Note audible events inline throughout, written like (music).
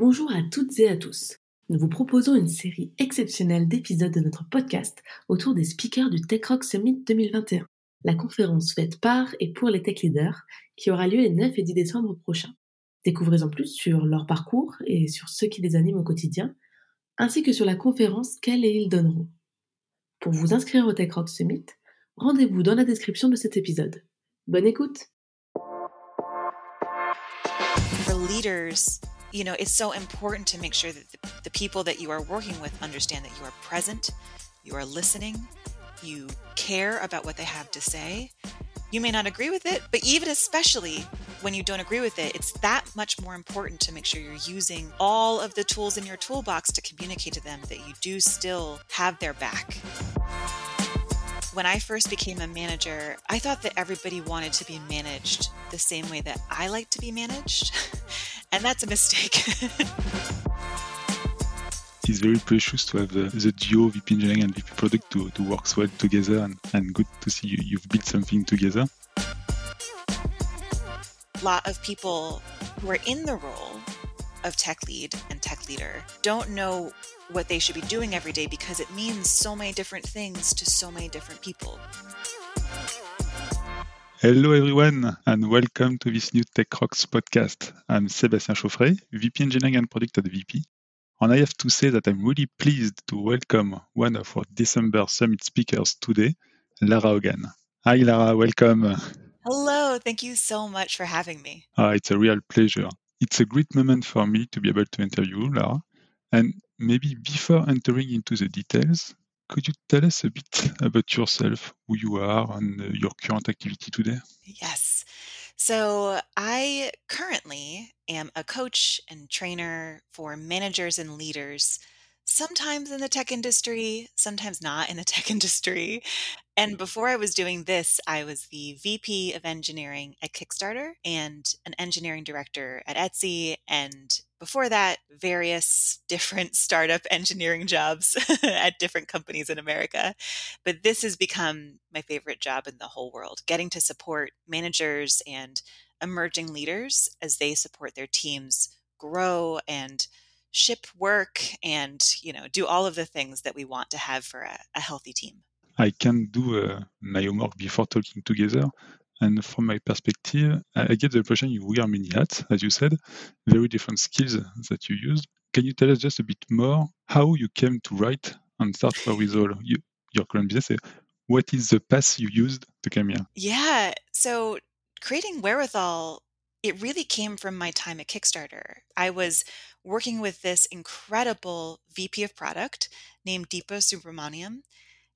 Bonjour à toutes et à tous. Nous vous proposons une série exceptionnelle d'épisodes de notre podcast autour des speakers du Tech Rock Summit 2021, la conférence faite par et pour les tech leaders qui aura lieu les 9 et 10 décembre prochains. Découvrez en plus sur leur parcours et sur ceux qui les animent au quotidien, ainsi que sur la conférence qu'elles et ils donneront. Pour vous inscrire au Tech Rock Summit, rendez-vous dans la description de cet épisode. Bonne écoute! You know, it's so important to make sure that the, the people that you are working with understand that you are present, you are listening, you care about what they have to say. You may not agree with it, but even especially when you don't agree with it, it's that much more important to make sure you're using all of the tools in your toolbox to communicate to them that you do still have their back. When I first became a manager, I thought that everybody wanted to be managed the same way that I like to be managed. (laughs) and that's a mistake. (laughs) it is very precious to have the, the duo VP Engineering and VP Product to, to work well together and, and good to see you, you've built something together. A lot of people who are in the role of tech lead and tech leader don't know what they should be doing every day because it means so many different things to so many different people. Hello, everyone, and welcome to this new Tech Rocks podcast. I'm Sébastien Chauffret, VP Engineering and Product at VP. And I have to say that I'm really pleased to welcome one of our December Summit speakers today, Lara Hogan. Hi, Lara, welcome. Hello, thank you so much for having me. Uh, it's a real pleasure. It's a great moment for me to be able to interview Lara. And maybe before entering into the details, could you tell us a bit about yourself, who you are, and uh, your current activity today? Yes. So, I currently am a coach and trainer for managers and leaders, sometimes in the tech industry, sometimes not in the tech (laughs) industry. And before I was doing this, I was the VP of engineering at Kickstarter and an engineering director at Etsy. And before that, various (laughs) different startup engineering jobs (laughs) at different companies in America. But this has become my favorite job in the whole world getting to support managers and emerging leaders as they support their teams grow and ship work and you know do all of the things that we want to have for a, a healthy team I can do uh, my homework before talking together. And from my perspective, I get the impression you wear many hats, as you said, very different skills that you use. Can you tell us just a bit more how you came to write and start with all you, your current business? What is the path you used to come here? Yeah. So creating Wherewithal, it really came from my time at Kickstarter. I was working with this incredible VP of product named Deepa Subramaniam.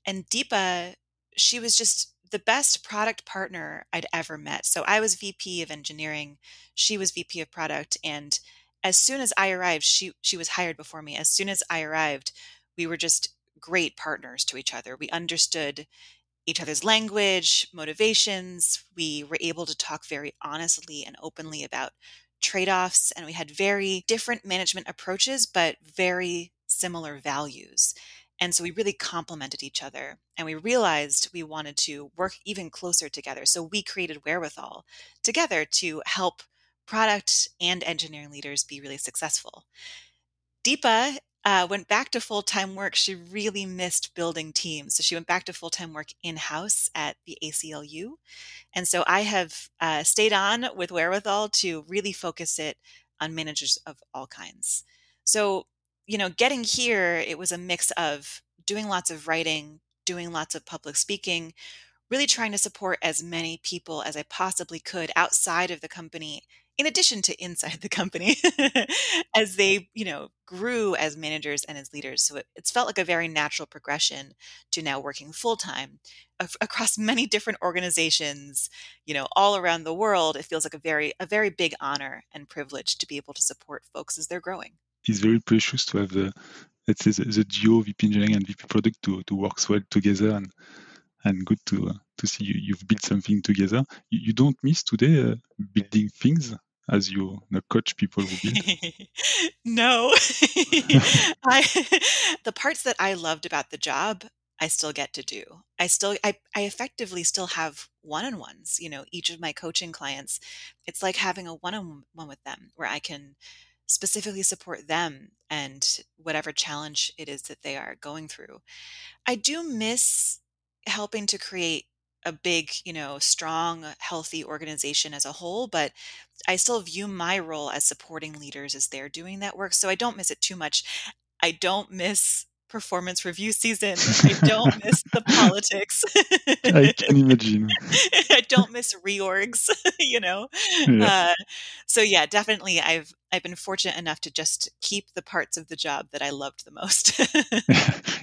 And Deepa, she was just the best product partner I'd ever met. So I was VP of engineering, she was VP of product, and as soon as I arrived, she she was hired before me. As soon as I arrived, we were just great partners to each other. We understood each other's language, motivations. We were able to talk very honestly and openly about trade-offs and we had very different management approaches but very similar values. And so we really complemented each other and we realized we wanted to work even closer together. So we created Wherewithal together to help product and engineering leaders be really successful. Deepa uh, went back to full time work. She really missed building teams. So she went back to full time work in house at the ACLU. And so I have uh, stayed on with Wherewithal to really focus it on managers of all kinds. So you know, getting here, it was a mix of doing lots of writing, doing lots of public speaking, really trying to support as many people as I possibly could outside of the company, in addition to inside (laughs) the company, as they, you know, grew as managers and as leaders. So it, it's felt like a very natural progression to now working full time across (laughs) many different organizations, you know, all around the world. It feels like a very, a very big honor and privilege to be able to support folks as they're growing it's very precious to have the let's say the, the duo VP engineering and VP product to, to work well together and and good to uh, to see you, you've built something together. You, you don't miss today uh, building things as you, you coach people who build. (laughs) no, (laughs) I, the parts that I loved about the job. I still get to do. I still, I, I effectively still have one on ones. You know, each of my coaching clients, it's like having a one on one with them where I can specifically support them and whatever challenge it is that they are going through. I do miss helping to create a big, you know, strong, healthy organization as a whole, but I still view my role as supporting leaders as they're doing that work. So I don't miss it too much. I don't miss performance review season. I don't (laughs) miss the politics. I can imagine. (laughs) I don't miss reorgs, (laughs) you know. Yeah. Uh, so yeah, definitely I've I've been fortunate enough to just keep the parts of the job that I loved the most.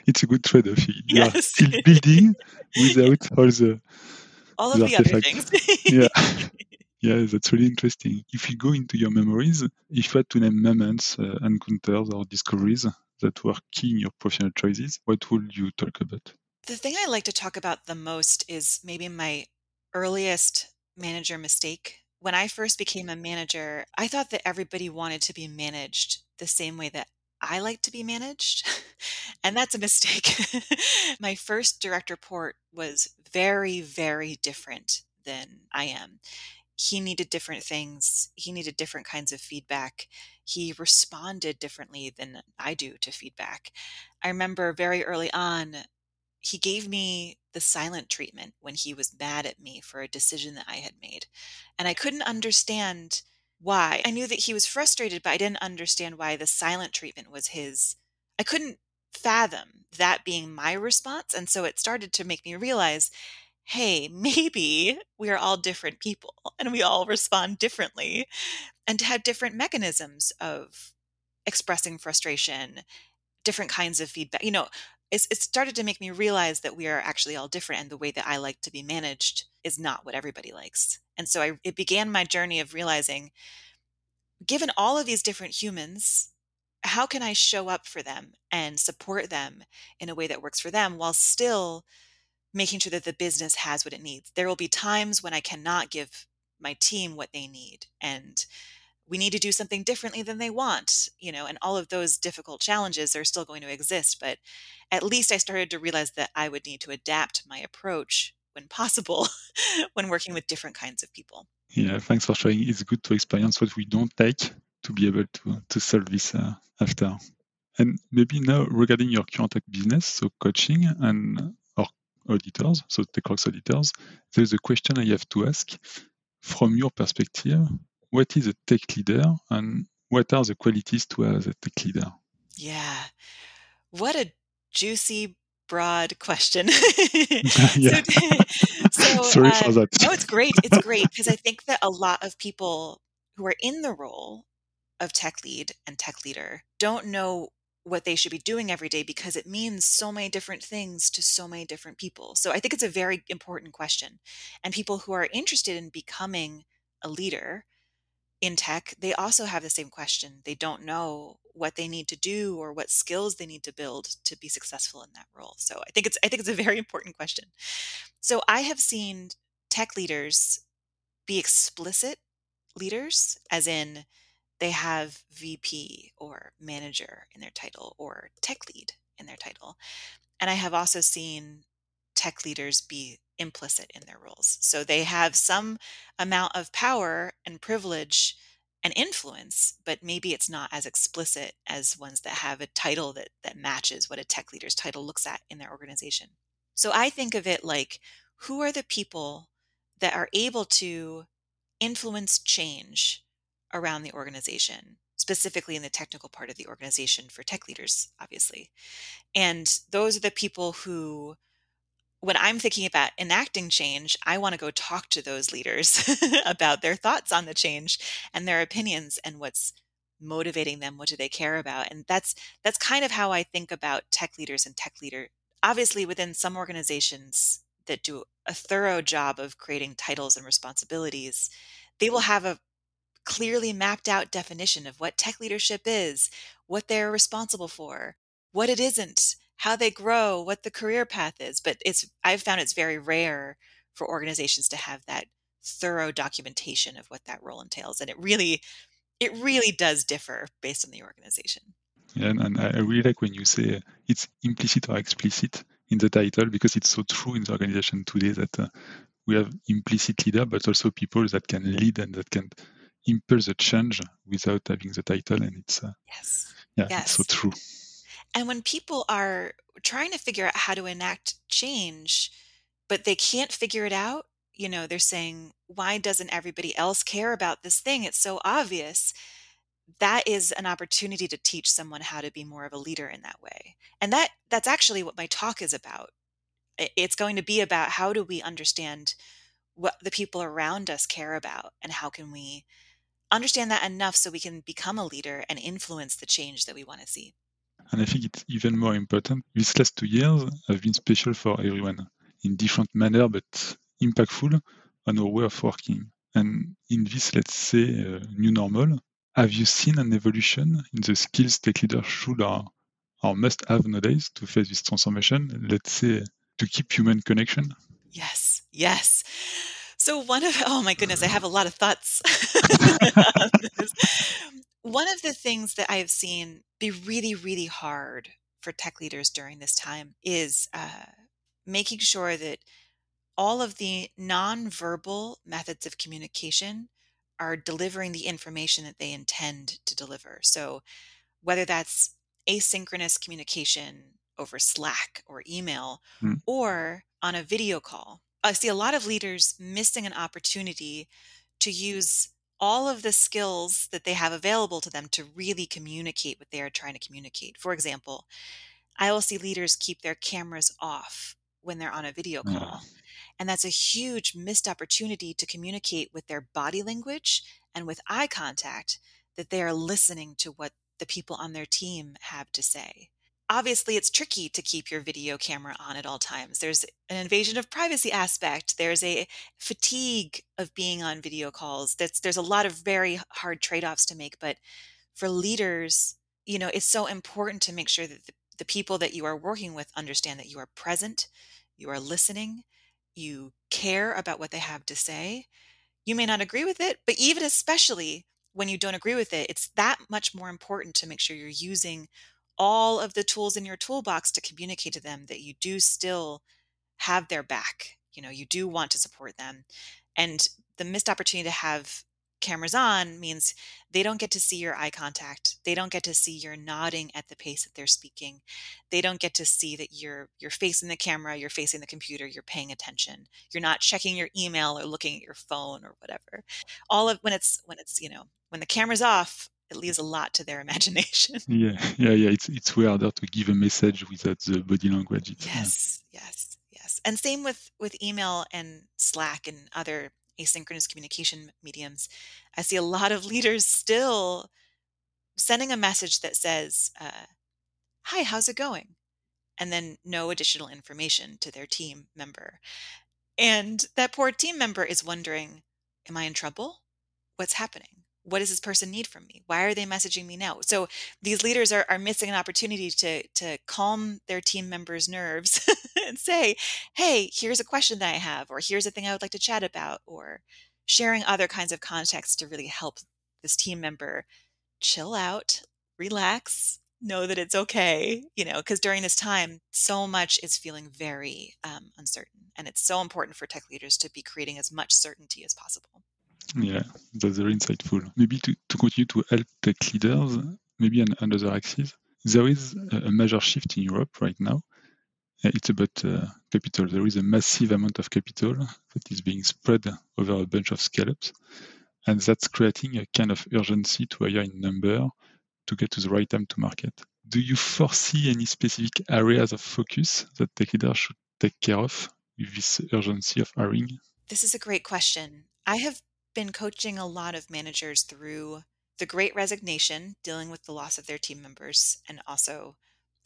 it's a good trade-off. You are still building without all the All of the the other things. yeah. Yeah, that's really interesting. If you go into your memories, if you had to name moments, uh, encounters, or discoveries that were key in your professional choices, what would you talk about? The thing I like to talk about the most is maybe my earliest manager mistake. When I first became a manager, I thought that everybody wanted to be managed the same way that I like to be managed. (laughs) and that's a mistake. (laughs) my first direct report was very, very different than I am. He needed different things, he needed different kinds of feedback. He responded differently than I do to feedback. I remember very early on, he gave me the silent treatment when he was mad at me for a decision that I had made. And I couldn't understand why. I knew that he was frustrated, but I didn't understand why the silent treatment was his. I couldn't fathom that being my response. And so it started to make me realize hey, maybe we are all different people (laughs) and we all respond differently and to have different mechanisms of expressing frustration, different kinds of feedback. You know, it's, it started to make me realize that we are actually all different and the way that I like to be managed is not what everybody likes. And so I, it began my journey of realizing, given all of these different humans, how can I show up for them and support them in a way that works for them while still making sure that the business has what it needs? There will be times when I cannot give my team what they need and we need to do something differently than they want, you know, and all of those difficult challenges are still going to exist. But at least I started to realize that I would need to adapt my approach when possible (laughs) when working with different kinds of people. Yeah, thanks for sharing. It's good to experience what we don't like to be able to, to solve this uh, after. And maybe now regarding your current business, so coaching and auditors, so Tech Rocks auditors, there's a question I have to ask. From your perspective, what is a tech leader and what are the qualities to have as a tech leader? Yeah. What a juicy, broad question. (laughs) (laughs) yeah. so, (laughs) Sorry uh, for that. no, it's great. It's great because I think that a lot of people who are in the role of tech lead and tech leader don't know what they should be doing every day because it means so many different things to so many different people. So I think it's a very important question. And people who are interested in becoming a leader in tech, they also have the same question. They don't know what they need to do or what skills they need to build to be successful in that role. So I think it's I think it's a very (laughs) important question. So I have seen tech leaders be explicit leaders as in they have VP or manager in their title or tech lead in their title. And I have also seen tech leaders be implicit in their roles. So they have some amount of power and privilege and influence, but maybe it's not as explicit as ones that have a title that that matches what a tech leader's title looks at in their organization. So I think of it like who are the people that are able to influence change around the organization, specifically in the technical part of the organization for tech leaders, obviously. And those are the people who when I'm thinking about enacting change, I want to go talk to those leaders (laughs) about their thoughts on the change and their opinions and what's motivating them, what do they care about? And that's that's kind of how I think about tech leaders and tech leader. Obviously within some organizations that do a thorough job of creating titles and responsibilities, they will have a clearly mapped out definition of what tech leadership is, what they're responsible for, what it isn't, how they grow, what the career path is. But it's I've found it's very rare for organizations to have that thorough documentation of what that role entails. And it really it really does differ based on the organization. Yeah, and, I really like when you say it's implicit or explicit in the title because it's so true in the organization today that uh, we have implicit leader, but also people that can lead and that can impulse a change without having the title, and it's uh, Yes. yeah, it's so true. And when people are trying to figure out how to enact change, but they can't figure it out, you know, they're saying, why doesn't everybody else care about this thing? It's so obvious. That is an opportunity to teach someone how to be more of a leader in that way. And that that's actually what my talk is about. It's going to be about how do we understand what the people around us care about and how can we understand that enough so we can become a leader and influence the change that we want to see. And I think it's even more important. These last two years have been special for everyone in different manner, but impactful on our way of working. And in this, let's say, uh, new normal, have you seen an evolution in the skills tech leaders should or, or must have nowadays to face this transformation? Let's say to keep human connection. Yes, yes. So one of oh my goodness, I have a lot of thoughts. (laughs) One of the things that I have seen be really, really hard for tech leaders during this time is uh, making sure that all of the nonverbal methods of communication are delivering the information that they intend to deliver. So whether that's asynchronous communication over Slack or email Hmm. or on a video call. I see a lot of leaders missing an opportunity to use all of the skills that they have available to them to really communicate what they are trying to communicate. For example, I will see leaders keep their cameras off when they're on a video Yeah. call. And that's a huge missed opportunity to communicate with their body language and with eye contact that they are listening to what the people on their team have to say. Obviously, it's tricky to keep your video camera on at all times. There's an invasion of privacy aspect. There's a fatigue of being on video calls. That's there's a lot of very hard trade-offs to make, but for leaders, you know, it's so important to make sure that the, the people that you are working with understand that you are present, you are listening, you care about what they have to say. You may not agree with it, but even especially when you don't agree with it, it's that much more important to make sure you're using all of the tools in your toolbox to communicate to them that you do still have their back. You know, you do want to support them. And the missed opportunity to have cameras on means they don't get to see your eye contact. They don't get to see you're nodding at the pace that they're speaking. They don't get to see that you're you're facing the camera, you're facing the computer, you're paying attention. You're not checking your email or looking at your phone or whatever. All of when it's when it's, you know, when the camera's off, it leaves a lot to their (laughs) imagination. Yeah, (laughs) yeah, yeah. It's it's harder to give a message without the body language. It's, yeah. Yes, yes, yes. And same with with email and Slack and other asynchronous communication mediums. I see a lot of (laughs) leaders still sending a message that says, uh, "Hi, how's it going?" and then no additional information to their team member. And that poor team member is wondering, "Am I in trouble? What's happening? What does this person need from me? Why are they messaging me now?" So these leaders are, are missing an opportunity to to calm their team members' nerves (laughs) and say, "Hey, here's a question that I have, or here's a thing I would like to chat about," or sharing other kinds of context to really help this team member chill out, relax, know that it's okay, you know, because during this time, so much is feeling very um, uncertain. And it's so important for tech leaders to be creating as much certainty as possible. Yeah, that's very insightful. Maybe to, to continue to help tech leaders, maybe on another axis, there is a, major shift in Europe right now. It's about uh, capital. There is a massive amount of capital that is being spread over a bunch of scale-ups, and that's creating a kind of urgency to hire in number to get to the right time to market. Do you foresee any specific areas of focus that tech leaders should take care of with this urgency of hiring? This is a great question. I have been coaching a lot of managers through the great resignation, dealing with the loss of their team members, and also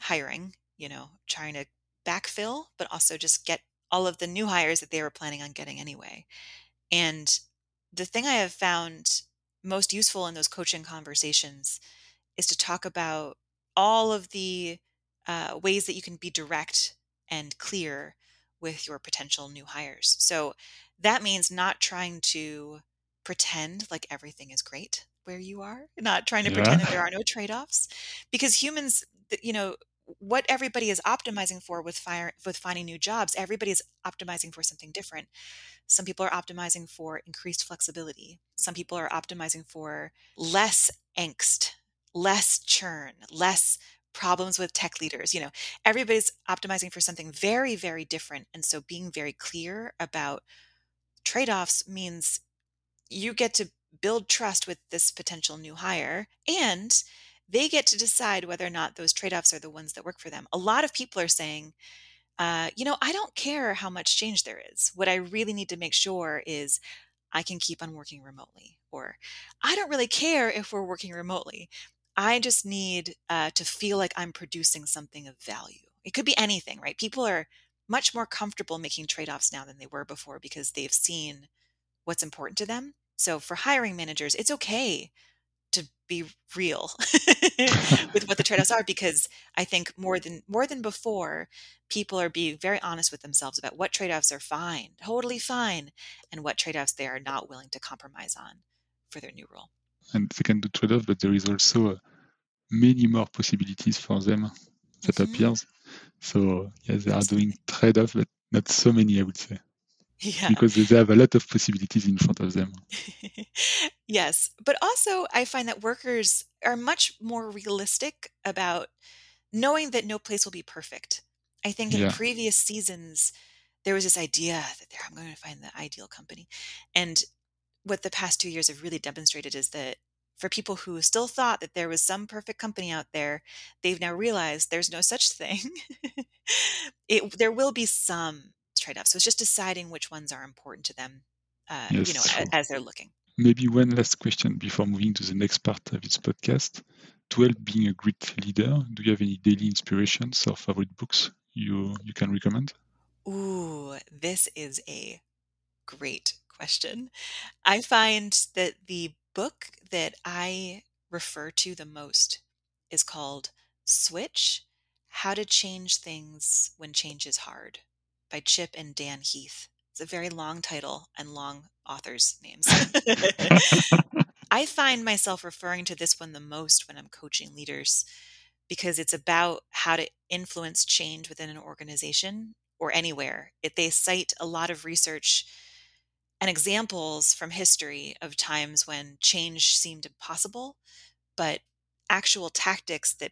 hiring, you know, trying to backfill, but also just get all of the new hires that they were planning on getting anyway. And the thing I have found most useful in those coaching conversations is to talk about all of the uh, ways that you can be direct and clear with your potential new hires. So that means not trying to pretend like everything is great where you are, not trying to pretend that there are no trade offs, because humans, you know, what everybody is optimizing for with fire with finding new jobs everybody is optimizing for something different. Some people are optimizing for increased flexibility. Some people are optimizing for less angst less churn less problems with tech leaders you know. Everybody's optimizing for something very very different and so being very clear about trade-offs means you get to build trust with this potential new hire and they get to decide whether or not those trade-offs are the ones that work for them. A lot of people are saying uh, you know i don't care how much change there is. What i really need to make sure is i can keep on working remotely or i don't really care if we're working remotely. I just need uh, to feel like i'm producing something of value. It could be anything right? People are much more comfortable making trade-offs now than they were before because they've seen what's important to them so for hiring managers it's okay to be real (laughs) with what the trade-offs are (laughs) because I think more than more than before, people are being very honest with themselves about what trade-offs are fine, totally fine, and what trade-offs they are not willing to compromise on for their new role. And they can do trade-off, but there is also uh, many more possibilities for them that mm-hmm. appears. So yeah, they are doing trade-off, but not so many, I would say. (laughs) Yeah. Because they have a lot of possibilities in front of them. (laughs) yes. But also, I find that workers are much more realistic about knowing that no place will be perfect. I think in Yeah. previous seasons, there was this idea that there, I'm going to find the ideal company. And what the past two years have really demonstrated is that for people who still thought that there was some perfect company out there, they've now realized there's no such thing. (laughs) it, there will be some trade-offs. So it's just deciding which ones are important to them, uh, you know, Yes. as they're looking. Maybe one last question before moving to the next part of this podcast. To help being a great leader, do you have any daily inspirations or favorite books you you can recommend? Ooh, this is a great question. I find that the book that I refer to the most is called Switch How to Change Things When Change is Hard by Chip and Dan Heath. It's a very long title and long authors' names. (laughs) I find myself referring to this one the most when I'm coaching leaders because it's about how to influence change within an organization or anywhere. It, they cite a lot of research and examples from history of times when change seemed impossible, but actual tactics that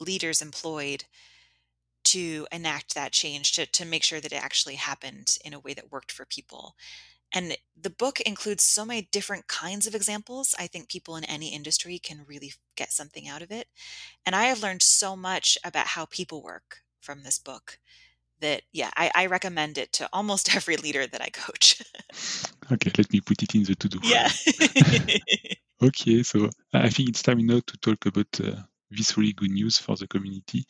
leaders employed to enact that change to, to make sure that it actually happened in a way that worked for people. And the book includes so many different kinds of examples. I think people in any industry can really get something out of it. And I have learned so much about how people work from this book that, yeah, I, I recommend it to almost (laughs) every leader that I coach. okay, let me put it in the to do. yeah. (laughs) okay, so I think it's time now to talk about uh, this really good news for the community.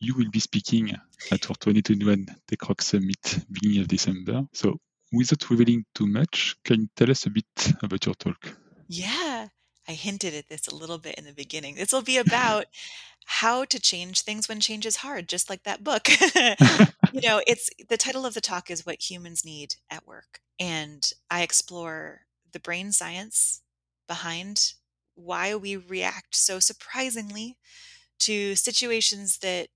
You will be speaking at our 2021 TechRock Summit beginning of December. So without revealing too much, can you tell us a bit about your talk? Yeah, I hinted at this a little bit in the beginning. This will be about how to change things when change is hard, just like that book. (laughs) you know, it's the title of the talk is What Humans Need at Work. And I explore the brain science behind why we react so surprisingly to situations that,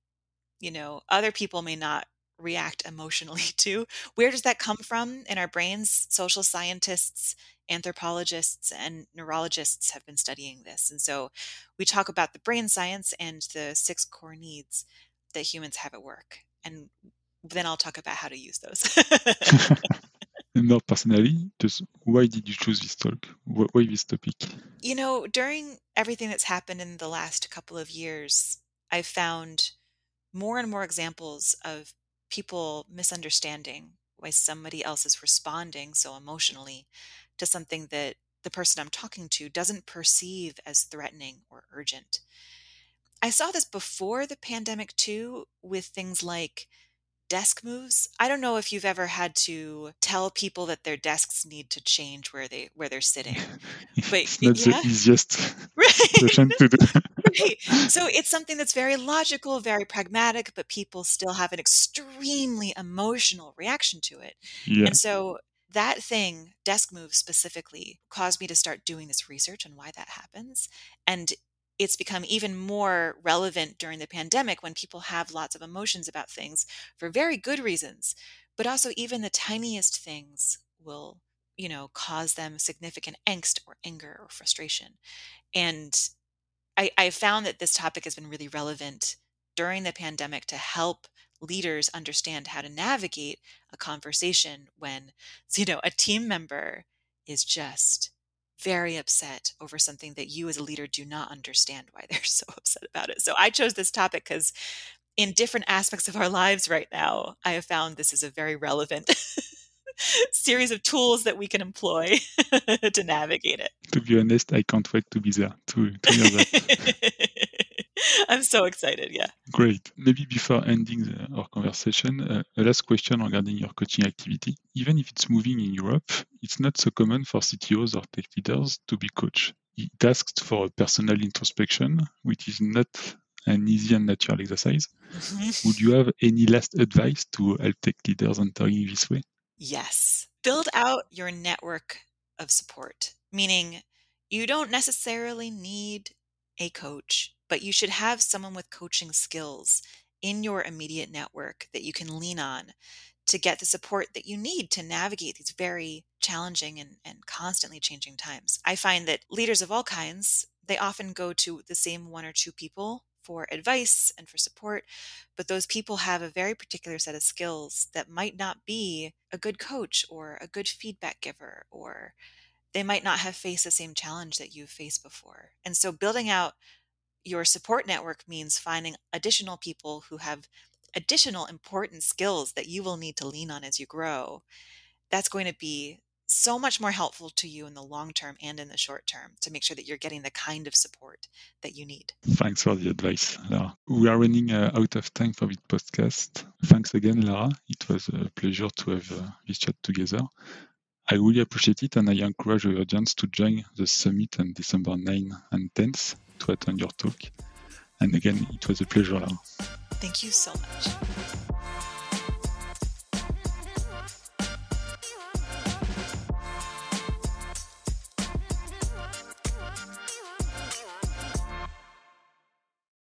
you know, other people may not react emotionally (laughs) to. Where does that come from in our brains? Social scientists, anthropologists, and neurologists have been studying this. And so we talk about the brain science and the six core needs that humans have at work. And then I'll talk about how to use those. (laughs) (laughs) More personally, just why did you choose this talk? Why this topic? You know, during everything that's happened in the last couple of years, I've found more and more examples of people misunderstanding why somebody else is responding so emotionally to something that the person I'm talking to doesn't perceive as threatening or urgent. I saw this before the pandemic too, with things like desk moves. I don't know if you've ever had to tell people that their desks need to change where they where they're sitting. (laughs) But it's not yeah. the easiest (laughs) Right. to do. (laughs) right. So it's something that's very logical, very pragmatic, but people still have an extremely emotional reaction to it. yeah. And so that thing, desk moves specifically, caused me to start doing this research on why that happens. And it's become even more relevant during the pandemic when people have lots of emotions about things for very good reasons. But also, even the tiniest things will, you know, cause them significant angst or anger or frustration. And I, I found that this topic has been really relevant during the pandemic to help leaders understand how to navigate a conversation when, (laughs) you know, a team member is just very upset over something that you as a leader do not understand why (laughs) they're so upset about it. So I chose this topic because in different aspects of our lives right now, I have found this is a very relevant (laughs) series of tools that we can employ (laughs) to navigate it. To be honest, I can't wait to be there to, to hear that. (laughs) I'm so excited. Yeah. Great. Maybe before ending the, our conversation, uh, a last question regarding your coaching activity. Even if it's moving in Europe, it's not so common for CTOs or tech leaders to be coached. It asks for a personal introspection, which is not an easy and natural exercise. Mm-hmm. (laughs) Would you have any last advice to help tech leaders entering this way? Yes. Build out your network of support, meaning you don't necessarily need a coach, but you should have someone with coaching skills in your immediate network that you can lean on to get the support that you need to navigate these very challenging and, and constantly changing times. I find that leaders of all kinds, they often go to the same one or two people for advice and for support, but those people have a very particular set of skills that might not be a good coach or a good feedback giver, or they might not have faced the same challenge that you've faced before. And so building out your support network means finding additional people who have additional important skills that you will need to lean on as you grow. That's going to be so much more helpful to you in the long term and in the short term to make sure that you're getting the kind of support that you need. Thanks for the advice, Lara. We are running uh, out of time for this podcast. Thanks again, Lara. It was a pleasure to have uh, this chat together. I really appreciate it and I encourage the audience to join the summit on December 9 and 10th to attend your talk. And again, it was a pleasure, Thank you so much.